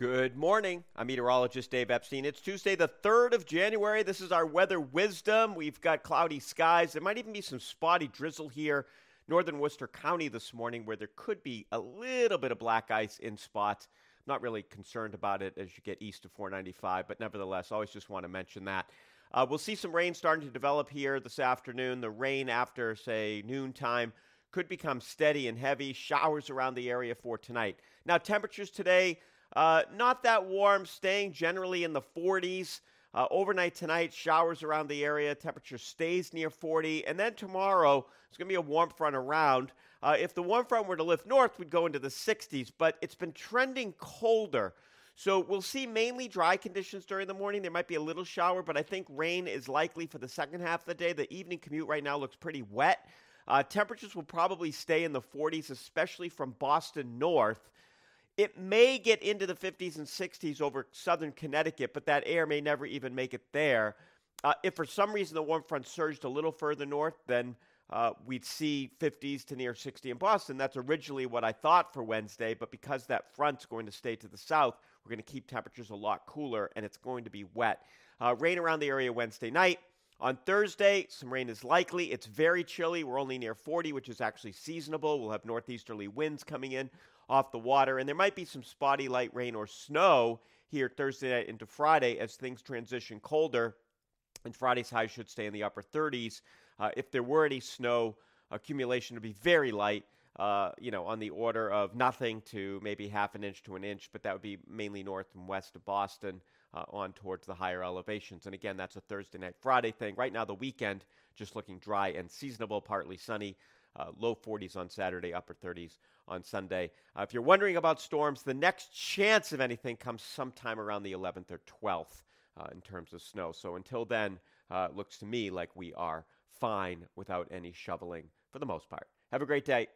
Good morning. I'm meteorologist Dave Epstein. It's Tuesday, the 3rd of January. This is our weather wisdom. We've got cloudy skies. There might even be some spotty drizzle here, northern Worcester County this morning, where there could be a little bit of black ice in spots. Not really concerned about it as you get east of 495, but nevertheless, always just want to mention that. Uh, we'll see some rain starting to develop here this afternoon. The rain after, say, noontime could become steady and heavy. Showers around the area for tonight. Now, temperatures today uh, not that warm, staying generally in the 40s. Uh, overnight tonight, showers around the area. Temperature stays near 40. And then tomorrow, it's going to be a warm front around. Uh, if the warm front were to lift north, we'd go into the 60s, but it's been trending colder. So we'll see mainly dry conditions during the morning. There might be a little shower, but I think rain is likely for the second half of the day. The evening commute right now looks pretty wet. Uh, temperatures will probably stay in the 40s, especially from Boston north. It may get into the 50s and 60s over southern Connecticut, but that air may never even make it there. Uh, if for some reason the warm front surged a little further north, then uh, we'd see 50s to near 60 in Boston. That's originally what I thought for Wednesday, but because that front's going to stay to the south, we're going to keep temperatures a lot cooler and it's going to be wet. Uh, rain around the area Wednesday night. On Thursday, some rain is likely. It's very chilly. We're only near 40, which is actually seasonable. We'll have northeasterly winds coming in off the water. And there might be some spotty light rain or snow here Thursday night into Friday as things transition colder. And Friday's high should stay in the upper 30s. Uh, if there were any snow, accumulation it would be very light. Uh, you know, on the order of nothing to maybe half an inch to an inch, but that would be mainly north and west of Boston uh, on towards the higher elevations. And again, that's a Thursday night, Friday thing. Right now, the weekend just looking dry and seasonable, partly sunny. Uh, low 40s on Saturday, upper 30s on Sunday. Uh, if you're wondering about storms, the next chance of anything comes sometime around the 11th or 12th uh, in terms of snow. So until then, uh, it looks to me like we are fine without any shoveling for the most part. Have a great day.